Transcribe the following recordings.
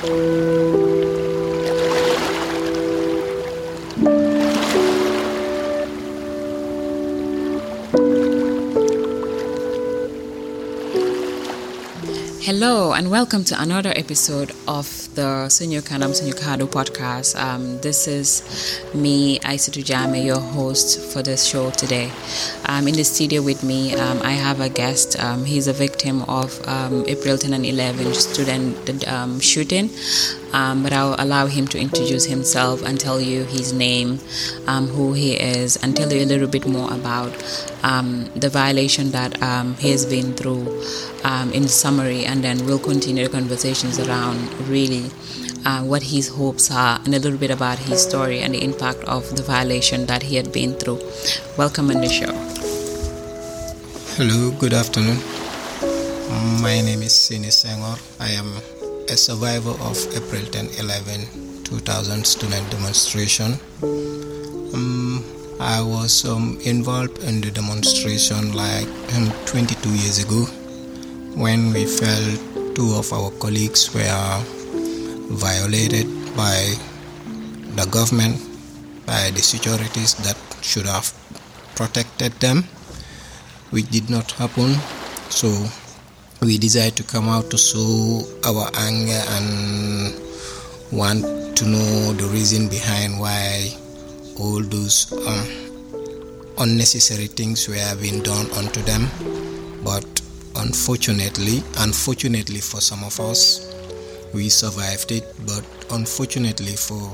Thank you. Hello and welcome to another episode of the Sunyo Kanam Sunyo Kado podcast. Um, this is me, Isatou Jame, your host for this show today. Um, in the studio with me, um, I have a guest. Um, he's a victim of um, April 10 and 11 student um, but I'll allow him to introduce himself and tell you his name, who he is, and tell you a little bit more about the violation that he has been through in summary, and then we'll continue the conversations around really uh, what his hopes are and a little bit about his story and the impact of the violation that he had been through. Welcome on the show. Hello, good afternoon. My name is Sainey Senghore. I am a survivor of April 10 11 2000 student demonstration. Um, I was um, involved in the demonstration like um, 22 years ago when we felt two of our colleagues were violated by the government, by the securities that should have protected them, which did not happen. So we desire to come out to show our anger and want to know the reason behind why all those um, unnecessary things were being done unto them. But unfortunately, unfortunately for some of us, we survived it. But unfortunately for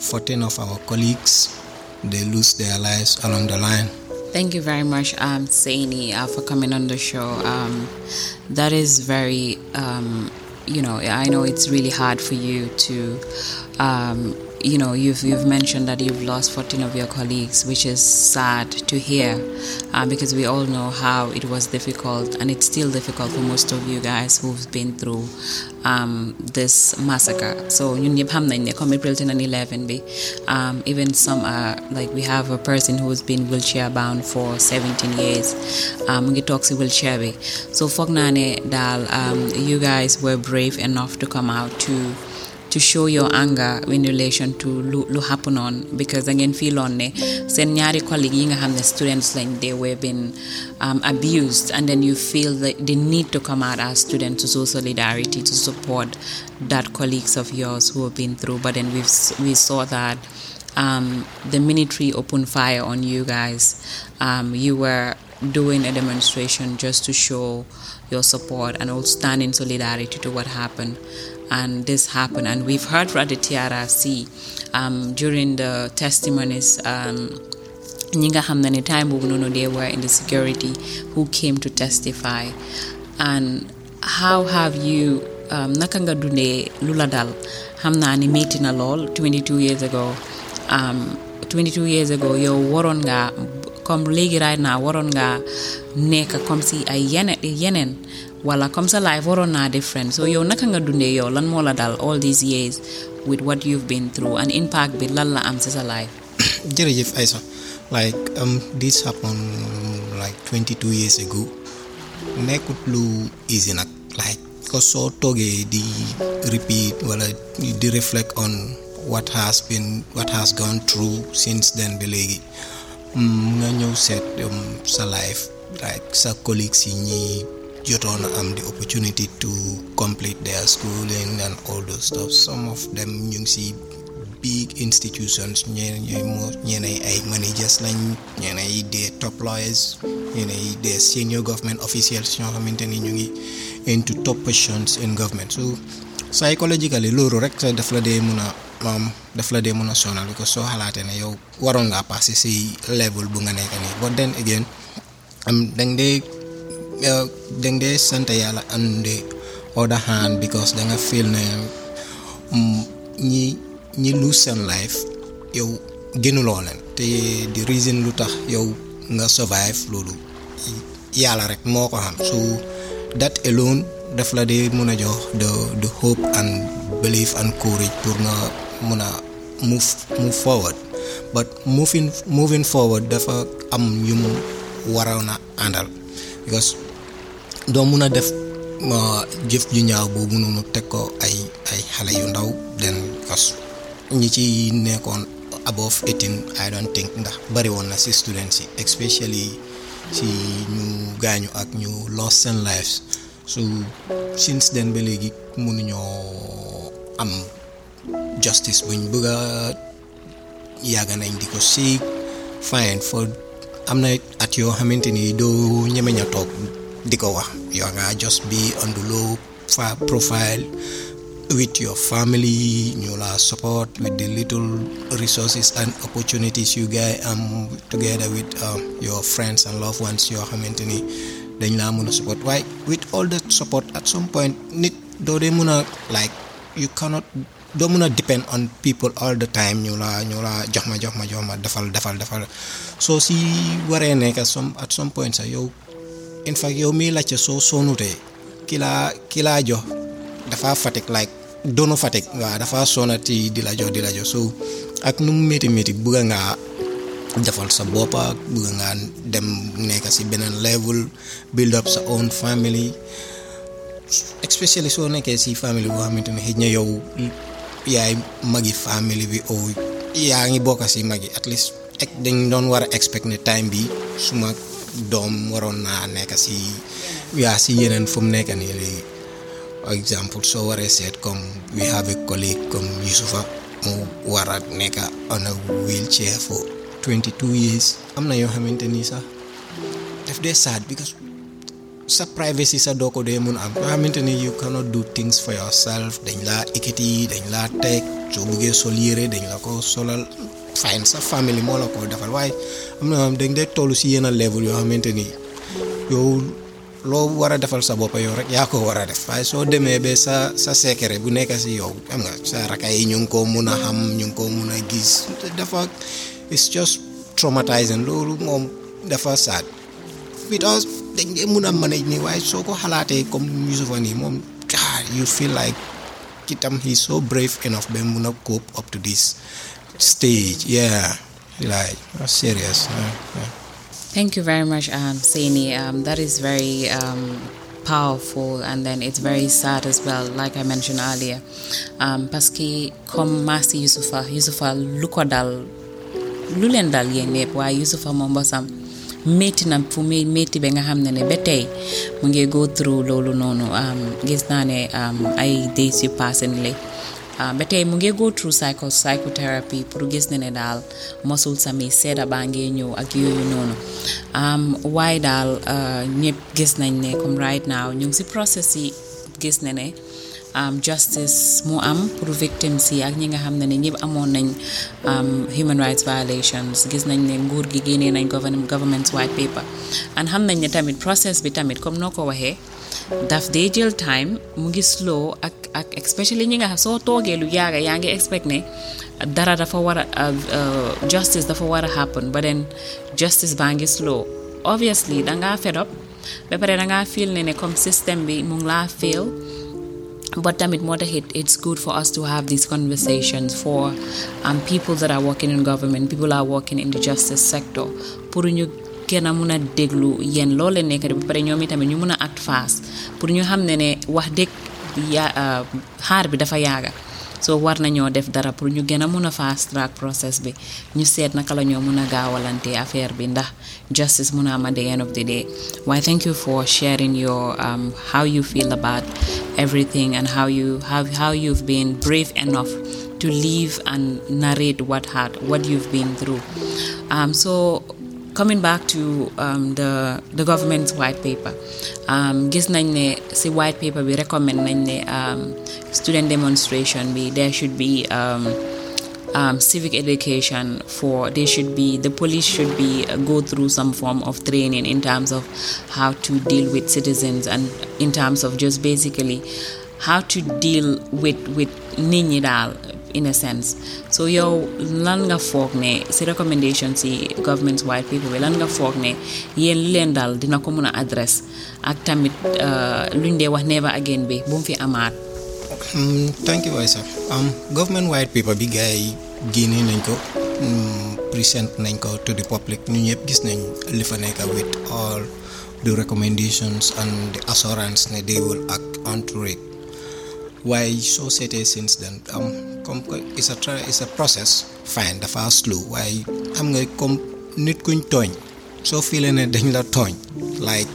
14 of our colleagues, they lose their lives along the line. Thank you very much, um, Sainey, uh, for coming on the show. Um, that is very, um, you know, I know it's really hard for you to um, you know you've you've mentioned that you've lost 14 of your colleagues which is sad to hear uh, because we all know how it was difficult and it's still difficult for most of you guys who've been through um, this massacre. So ñun ñëpp xam nañ ne comme April 10 and 11 bi um, even some are like we have a person who's been wheelchair bound for 17 years mu toog si wheelchair so foog naa ne daal you guys were brave enough to come out to to show your anger in relation to lu, happen on. Because again feel on ne sen ñaari colleague yi nga students lañ they were been um, abused. And then you feel the, the need to come out as students to show solidarity to support that colleagues of yours who have been through. But then we we saw that um, the military opened fire on you guys um, you were doing a demonstration just to show your support and also stand in solidarity to what happened and this happened. And we've heard from the TRRC um, during the testimonies. Um, ñi time boobu they were in the security who came to testify and how have you um, naka nga dundee lu la dal ni métti na lool 22 years ago 22 years ago yow waroon nga comme léegi right now waroon nga nekk comme si ay wala comme sa life waroon naa different. So yow naka nga dundee yow lan moo la dal all these years with what you've been through and impact bi lan la am si sa life. Jërëjëf Aïssa like um, this happened like 22 years ago. Nekkut lu easy nag like ko soo toogee di repeat wala di reflect on what has been what has gone through since then ba léegi nga ñëw seet sa life like sa colleagues yi ñi jotoon a am the opportunity to complete their schooling and all those stuff. Some of them ngi si big institutions ay managers lañ ñeneen yi des top lawyers ñeneen yi des senior government officials ñoo xamante ñu ngi into top positions in government. So psychologically loolu rek sa daf la dee mun a maam daf la dee mun sonal because soo xalaatee ne yow waroon ngaa passé si level bu nga nekk nii but then again am dang dee dang dee sant yàlla on the other hand because da nga feel ne ñi ñi lose seen life yow gënuloo leen te the reason lu tax yow nga survive loolu yàlla rek moo ko xam so that alone daf la dee mun jox the the hope and belief and courage pour nga mun move move forward. But moving moving forward dafa am yu mu waroon a àndal because doo mun a def ma jëf ju ñaaw boobu noonu teg ko ay ay xale yu ndaw den cause ñi ci nekkoon above 18 I don't think ndax bari woon na si students especially si ñu gaañu ak ñu lost seen lives. So since then ba léegi mënuñoo am justice buñ bëgg a yàgg nañ di ko seek fine for am na at yoo xamante ni doo ñemeñ di ko yoo nga just be on the low profile with your family ñu la support with the little resources and opportunities you get am together with um, your friends and loved ones yoo xamante ni dañ laa mën a support. Waaye with all that support at some point nit like you cannot doo mën depend on people all the time. Ñu la ñu la jox ma jox ma jox ma defal defal defal. Nekk some at some point sax yow in fact yow mii laajte soo soonutee ki laa ki laa jox dafa fatik like doonu fatik waaw dafa sonati di la jox di la jox so ak nu mu métti métti bëgg ngaa defal sa boppa bëgg ngaa dem nekk si beneen level build up sa own family. Especially soo nekkee si family boo xamante ne xëj na yow yaay magi family bi o yaa ngi bokk si magi. At least ek dañ doon war a expect ne time bi suma doom waroon naa nekk si yaa si yeneen fu mu comme we have a colleague comme Yusufa mu on a wheelchair for 22 years. Am na yoo xamante nii sax daf dee sad because sa privacy sa doo ko dee mun am. Yoo xamante you cannot do things for yourself dañ laa ekkiti dañ laa teg soo buggee sol yére dañ la ko solal fine. Sa famille moo la ko defal waaye am na dañ dee toll si yenn level yoo xamante ni. Yow loo war a defal sa bopp yow rek yaa ko war a def. Waaye soo demee ba sa sa secret bu nekk si yow xam nga sa raka yi ñu ngi ko mun a xam ñu ngi gis. Dafa it's just traumatizing. Loolu moom dafa sad. Because dañ dee mun a manage nii waaye soo ko xalaatee comme Yusufa nii moom ah you feel like kitam he's so brave enough ba mun a cope up to this stage yeah like serious yeah, yeah. Thank you very much, um, Sainey. Um, that is very um, powerful, and then it's very sad as well, like I mentioned earlier. Um, parce Masi Yusufa, Yusufa lu ko dal ñëpp waaye Yusufa moom métti na fu muy métti ba nga xam ne go through loolu noonu gis naa ne ay days yu passé ba tey mu ngi go through psycho psychotherapy pour gis ne ne daal mosul sami sedda baa ngee ñëw ak yooyu noonu waaye daal ñëpp gis nañ ne comme right now ñu ngi si process yi gis ne ne justice mu am pour victims yi ak ñi nga xam ne ne ñëpp amoon nañ human rights violations. Gis nañ ne nguur gi génnee nañ government's white paper. And xam nañ ne tamit process bi tamit comme noo ko waxee daf dee jël time mu ngi slow ak ak especially ñi nga xam soo toogee lu yaaga yaa ngi expect ne dara dafa war a justice dafa war a happen but then justice baa ngi slow. Obviously dangaa fed up ba pare dangaa feel ne ne comme système bi mu ngi laa fail but tamit moo tax it it's good for us to have these conversations for um, people that are working in government people are working in the justice sector pour ñu a mun déglu yéen loolu leen nekk ba pare ñoom itamit ñu mun act fast pour ñu xam ne wax dëgg ya xaar bi dafa yaaga. So war nañoo def dara pour ñu gën a fast track process bi. Ñu seet naka la ñoo mun a gaawalante affaire bi ndax justice mun a am the end of the day. Why thank you for sharing your um, how you feel about everything and how you how, how you've been brave enough to live and narrate what had what you've been through. Um, so coming back to um, the the government's white paper um, gis nañ ne white paper bi recommend nañ ne um, student demonstration bi there should be um, um, civic education for they should be the police should be uh, go through some form of training in terms of how to deal with citizens and in terms of just basically how to deal with with daal in a sense. So yow lan nga foog ne si recommendation si government's white paper bi lan nga foog ne yéen li leen daal dina ko mun a ak tamit luñ dee wax never again bi bu mu fi amaat. Thank you Aïssa. Um, government white paper bi gars yi génne nañ ko present nañ ko to the public. Ñu ñëpp gis nañ li fa nekk with all the recommendations and the assurance that they will act onto it. Why so seetee since then. Um, comme it's a it's a process. Fine dafa slow waaye xam nga comme nit kuñ tooñ. Soo filee ne dañ la tooñ. Like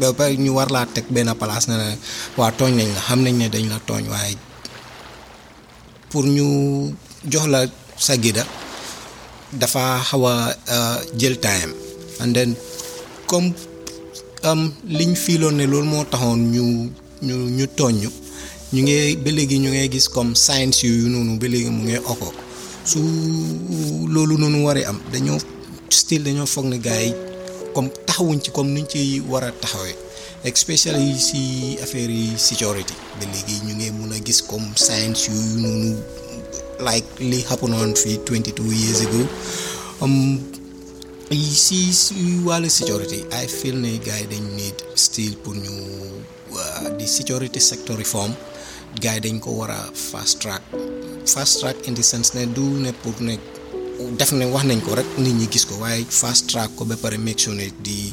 ba pare ñu war laa teg benn place ne ne waa tooñ nañ la xam nañ ne dañ la tooñ. Waaye pour ñu jox la sa gida dafa xaw a jël time. And then comme liñ fiiloon ne loolu moo taxoon ñu ñu ñu tooñ ñu ngi ba léegi ñu ngay gis comme science yooyu noonu ba léegi mu ngay oko su loolu noonu waree am dañoo still dañoo foog ne gars yi comme taxawuñ ci comme nuñ ci war a taxawee especially si affaire yi security. Ba léegi ñu ngi mun a gis comme science yooyu noonu like li happen on fii 22 years ago. Um, si si wàllu security I feel ne gars yi dañ need still pour ñu Uh, di security sector reform gars yi dañ ko war a fast track. Fast track in the sense ne du ne pour ne def ne wax nañ ko rek nit ñi gis ko waaye fast track ko ba pare make sure ne di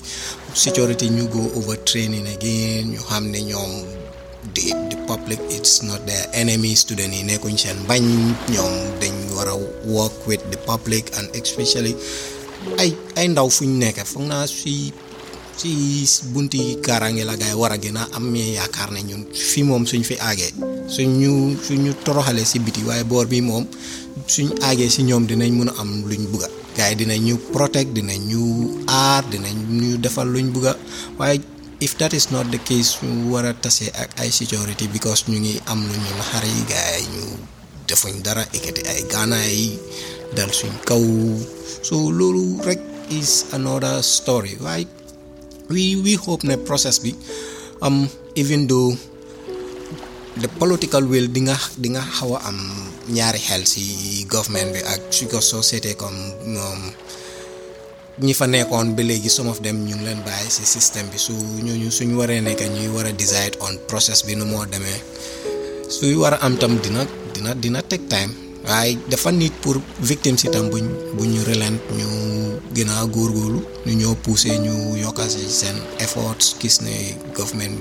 security ñu go over training again ñu xam ne ñoom the the public it's not their enemy student yi nekkuñ seen bañ ñoom dañ war a work with the public and especially ay ay ndaw fu ñu nekk foog naa si si bunti kaaraange la gaay war a gën a am yaakaar ne ñun fii moom suñ fi aagee suñ ñu suñ ñu toroxalee si biti waaye boor bi moom suñ aagee si ñoom dinañ mën a am luñ bugga. Gaay dinañ ñu protect dinañ ñu aar dinañ ñu defal luñ bugga. Waaye if that is not the case ñu war a ak ay security because ñu ngi am lu ñu naxari gaay ñu defuñ dara ekkati ay gaanaay dal suñ kaw. So loolu rek is another story waaye we we hope ne process bi um even though the political will di nga di nga xaw a am ñaari xel si government bi ak su ko seetee comme ñi fa nekkoon ba léegi some of them ñu ngi leen bàyyi si système bi. Su ñooñu suñ waree nekk ñuy war a decide on process bi nu moo demee. Suy war a am tam dina dina dina take time waaye dafa nit pour victimes itam buñ bu ñu relent ñu gën a góorgóorlu ñu ñoo pousser ñu yokka si seen efforts gis ne government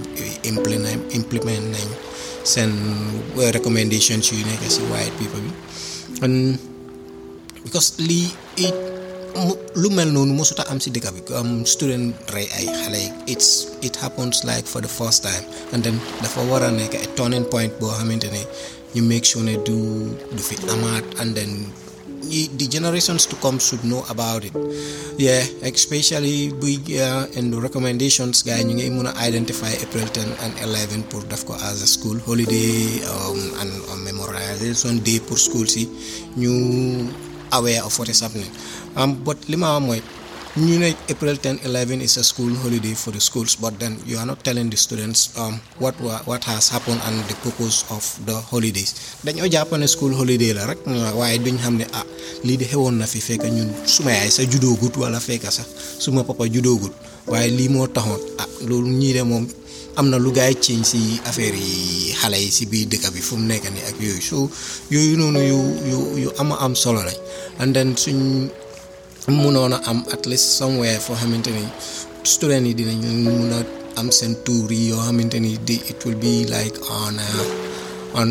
implement implement nañ seen euh, recommendations yu nekk si white paper bi. Because lii it lu mel noonu mosuta am si dëkk bi. Am student rey ay xale it's it happens like for the first time. And then dafa war a nekk a turning point boo xamante ne ñu make sure ne do du fi amaat and then the generations to come should know about it. Yeah especially we bu in the recommendations yi ñu ngi mën identify April 10 and 11 pour def as a school holiday and memorialization day pour school si ñu aware of what is happening. Um, but li ma ñu April 10 11 is a school holiday for the schools but then you are not telling the students um, what what has happened and the purpose of the holidays. Then dañoo jàpp ne school holiday la rek waaye duñ xam ne ah lii de xewoon na fi fekk ñun suma yaay sa judoogut wala fekk sax suma papa judoogut waaye lii moo taxoon ah loolu ñii de am na lu gaay ciñ si affaire yi si biir dëkk bi fu mu nekk ak yooyu. So yooyu noonu yu yu yu ama am solo and then suñ mënoon am at least somewhere foo xamante ni student yi dinañ mun a am seen tour yi yoo xamante ni it will be like on uh, on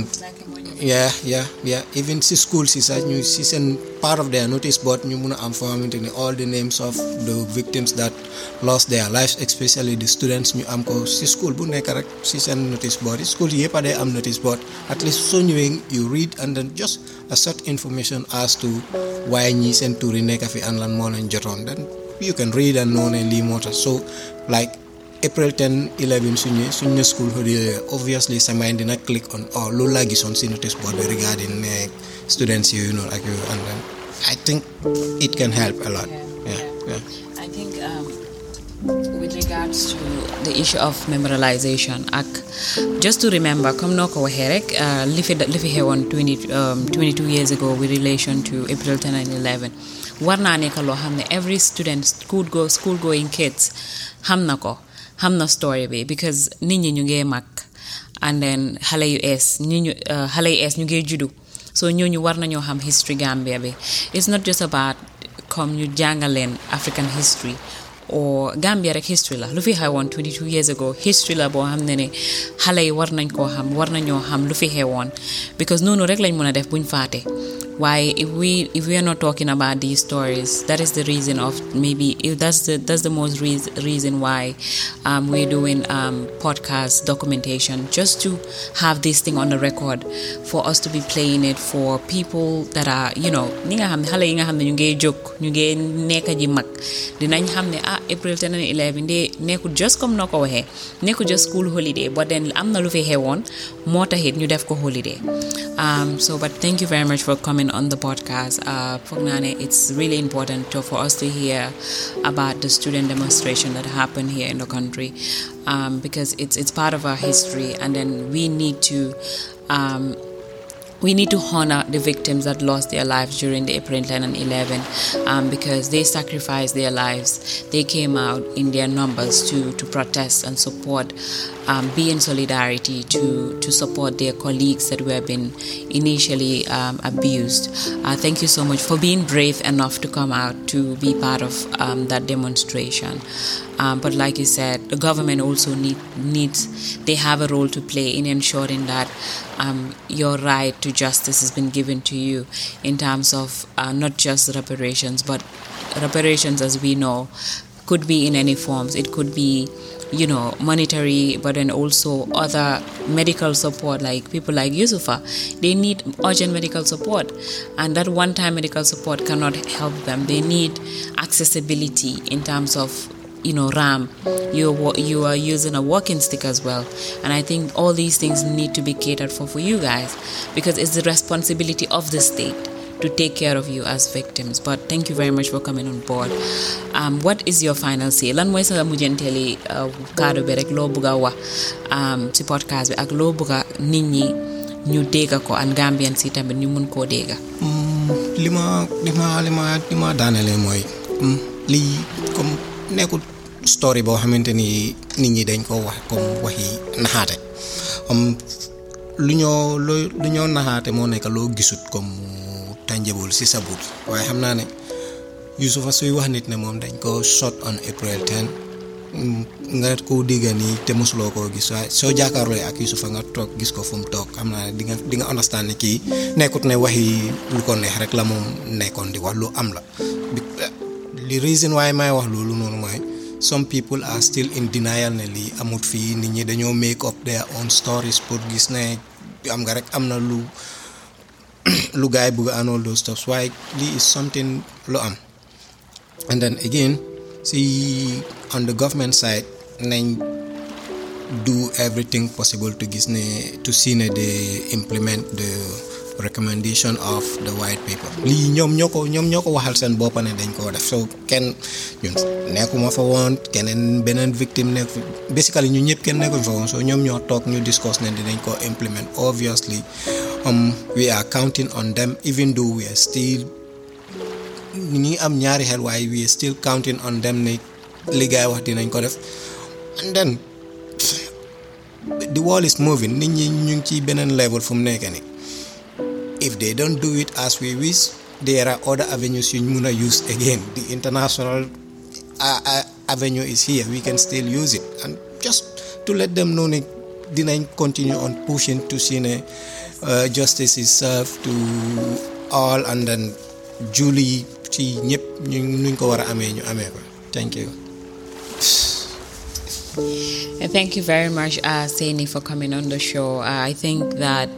yeah yeah yeah. Even si school si sax ñu si seen part of their notice board ñu mun a am foo xamante all the names of the victims that lost their lives especially the students ñu am ko. Si school bu nekk rek si seen notice board yi school yëpp a day am notice board. At least soo ñëwee you read and then just a short information as to waaye ñii seen tur yi nekk fi an lan moo leen then you can read and know ne lii so like April 10 11 suñu suñu school holiday obviously sa mind dina click on oh loolu laa gisoon si notice board bi regarding ne students yooyu noonu ak yooyu and then I think it can help a lot. Yeah yeah I think um, with regards to the issue of memorialization ak just to remember comme noo ko waxee rek li fi li fi xewoon 20 um, 22 years ago with relation to April 10 and 11 war naa nekk loo xam ne every student school go school going kids xam na ko xam na story bi because nit ñi ñu ngee mag and then xale yu ees ñi ñu uh, xale yu ñu so ñooñu war nañoo xam history Gambia bi. It's not just about comme ñu jàngal African history or Gambia rek history la. Lu fi xewoon 22 years ago history la boo xam ne ne xale yi war nañ koo xam war nañoo xam lu fi xewoon. Because noonu rek lañ mën def buñ faate why if we if we are not talking about these stories that is the reason of maybe if that's the that's the most reason reason why um, we're doing um, podcast documentation just to have this thing on the record for us to be playing it for people that are you know ñi nga xam ne xale yi nga xam ne ñu ngee jóg ñu nekk ji mag dinañ ah April 10 and 11 de nekkul just comme noo ko waxee nekkul just school holiday but then am na lu fi xewoon moo taxit ñu def ko holiday. Um, so but thank you very much for coming on the podcast. Uh, it's really important to, for us to hear about the student demonstration that happened here in the country um, because it's it's part of our history, and then we need to. Um, we need to honor the victims that lost their lives during the April 10 and 11 um, because they sacrificed their lives. They came out in their numbers to, to protest and support, um, be in solidarity to, to support their colleagues that were being initially um, abused. Uh, thank you so much for being brave enough to come out to be part of um, that demonstration. Um, but like you said, the government also need, needs, they have a role to play in ensuring that um, your right to justice has been given to you in terms of uh, not just reparations, but reparations, as we know, could be in any forms. It could be, you know, monetary, but then also other medical support, like people like Yusufa. They need urgent medical support, and that one time medical support cannot help them. They need accessibility in terms of you know ram you you are using a walking stick as well. And i think all these things need to be catered for for you guys because it's the responsibility of the state to take care of you as victims. But thank you very much for coming on board. Um, what is your final say? Lan uh, bëgg a wax um, ci podcast ak ñi ñu dégg ko ak Gambian si tamit ñu mun koo dégg. Mm, li ma li ma li ma li ma daanelee mooy mm, lii comme nekkul story boo xamante ni nit ñi dañ ko wax comme waxi naxaate. Comme lu ñoo loo lu nekk loo gisut comme tangible si sa but waaye xam naa ne Yusufa suy wax nit ne moom dañ ko shot on April 10 nga ko dégga nii te mosuloo koo gis. Waaye soo ak Yusufa nga toog gis ko fu mu toog di nga di nga understand ne kii ne waxi lu ko neex rek la moom nekkoon di wax am la li reason why may wax loolu noonu mooy some people are still in denial ne lii amut fii nit ñi dañoo make up their own stories pour gis ne am nga rek am na lu lu gaay bëgg and all those stuff. Waaye lii is something lu am. And then again si on the government side nañ do everything possible to gis ne to see ne they implement the recommendation of the white paper. Lii ñoom ñoo ko ñoom ñoo ko waxal seen bopp ne dañ koo def. So kenn ñun nekkuma fa woon keneen beneen victime nekk basically ñu ñëpp kenn nekkuñ fa woon. So ñoom ñoo toog ñu discuss ne dinañ ko implement. Obviously um we are counting on them even though we are still ngi am ñaari xel waaye we are still counting on them ne liggéey wax dinañ ko def. And then the world is moving. Nit ñi ñu ngi ci beneen level fu mu nekk nii if they don't do it as we wish there are other avenues you mun a use again. The international uh, uh, avenue is here. We can still use it. And just to let them know dinañ continue on pushing to see uh, justice is served to all and then ko thank you. Thank you very much, uh, Sainey, for coming on the show. Uh, I think that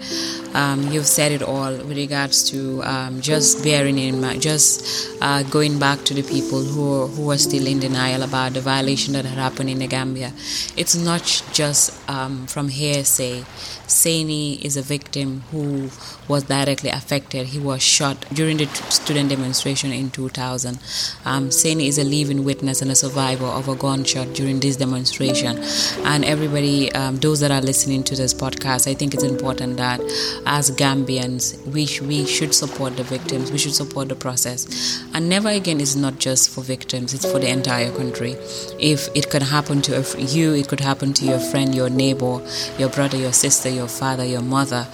um, you've said it all with regards to um, just bearing in mind, just uh, going back to the people who who are still in denial about the violation that had happened in the Gambia. It's not just um, from hearsay. Sainey is a victim who was directly affected. He was shot during the student demonstration in 2000. Um, Sainey is a living witness and a survivor of a gunshot during this demonstration. And everybody, um, those that are listening to this podcast, I think it's important that as Gambians, we, we should support the victims, we should support the process. And never again is not just for victims, it's for the entire country. If it could happen to you, it could happen to your friend, your neighbor, your brother, your sister, your father, your mother.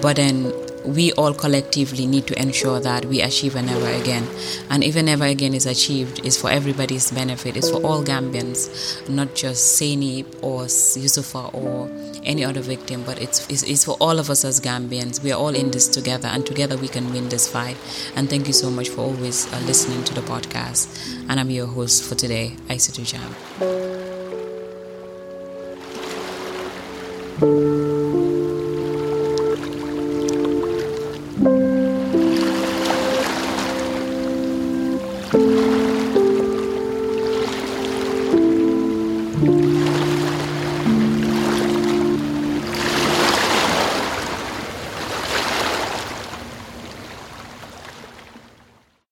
But then we all collectively need to ensure that we achieve a never again. And if a never again is achieved, it's for everybody's benefit. It's for all Gambians, not just Sainey or Yusufa or any other victim, but it's, it's, it's, for all of us as Gambians. We are all in this together, and together we can win this fight. And thank you so much for always uh, listening to the podcast. And I'm your host for today, Isatou Jam.